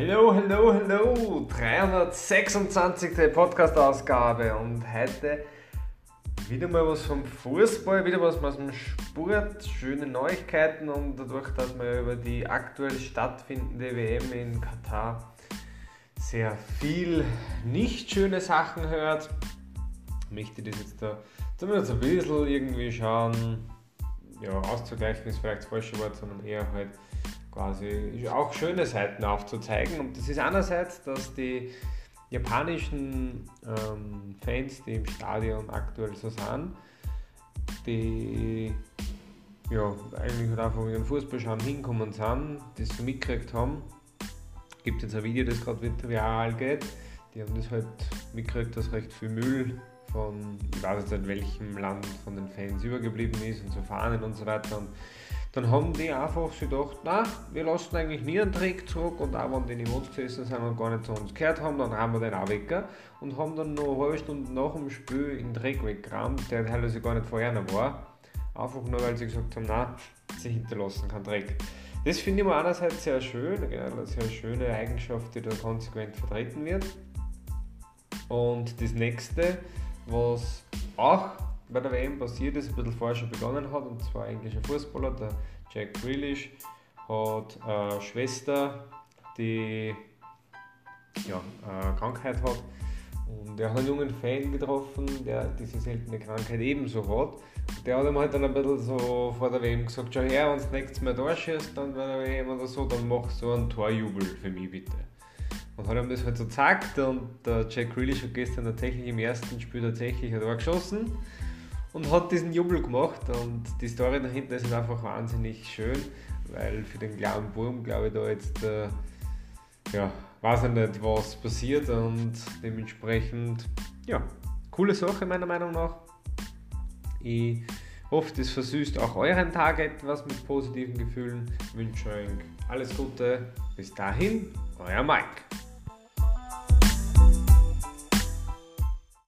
Hallo, hallo, hallo! 326. Podcast-Ausgabe und heute wieder mal was vom Fußball, wieder was aus dem Sport, schöne Neuigkeiten und dadurch, dass man über die aktuell stattfindende WM in Katar sehr viel nicht schöne Sachen hört, möchte ich das jetzt da zumindest ein bisschen irgendwie schauen, ja, auszugleichen ist vielleicht das falsche Wort, sondern eher halt quasi auch schöne Seiten aufzuzeigen. Und das ist einerseits, dass die japanischen ähm, Fans, die im Stadion aktuell so sind, die ja, eigentlich einfach den Fußball schauen hinkommen sind, das so mitgekriegt haben. Gibt jetzt ein Video, das gerade viral geht. Die haben das halt mitgekriegt, dass recht viel Müll von, ich weiß jetzt nicht welchem Land von den Fans übergeblieben ist und so Fahnen und so weiter. Und dann haben die einfach sich gedacht, na, wir lassen eigentlich nie einen Trick zurück und auch wenn die nicht uns gesessen sind und gar nicht zu uns gehört haben, dann haben wir den auch weg und haben dann noch eine halbe Stunde nach dem Spiel den Dreck weggerammt, der teilweise gar nicht vorher noch war. Einfach nur, weil sie gesagt haben, na, sie hinterlassen keinen Dreck. Das finde ich mal einerseits sehr schön, eine sehr schöne Eigenschaft, die da konsequent vertreten wird. Und das nächste, was auch bei der WM passiert ist, ein bisschen vorher schon begonnen hat, und zwar ein englischer Fußballer, der Jack Grealish, hat eine Schwester, die ja, eine Krankheit hat. Und er hat einen jungen Fan getroffen, der diese seltene Krankheit ebenso hat. Und der hat ihm halt dann ein bisschen so vor der WM gesagt, schau her, wenn du nächstes Mal da dann bei der WM oder so, dann mach so einen Torjubel für mich bitte. Und hat ihm das halt so gezeigt und der Jack Grealish hat gestern tatsächlich im ersten Spiel tatsächlich ein Tor geschossen und hat diesen Jubel gemacht und die Story dahinter ist einfach wahnsinnig schön, weil für den kleinen Burm glaube ich da jetzt, äh, ja, weiß ich nicht, was passiert und dementsprechend, ja, coole Sache meiner Meinung nach. Ich hoffe, das versüßt auch euren Tag etwas mit positiven Gefühlen. Ich wünsche euch alles Gute. Bis dahin, euer Mike.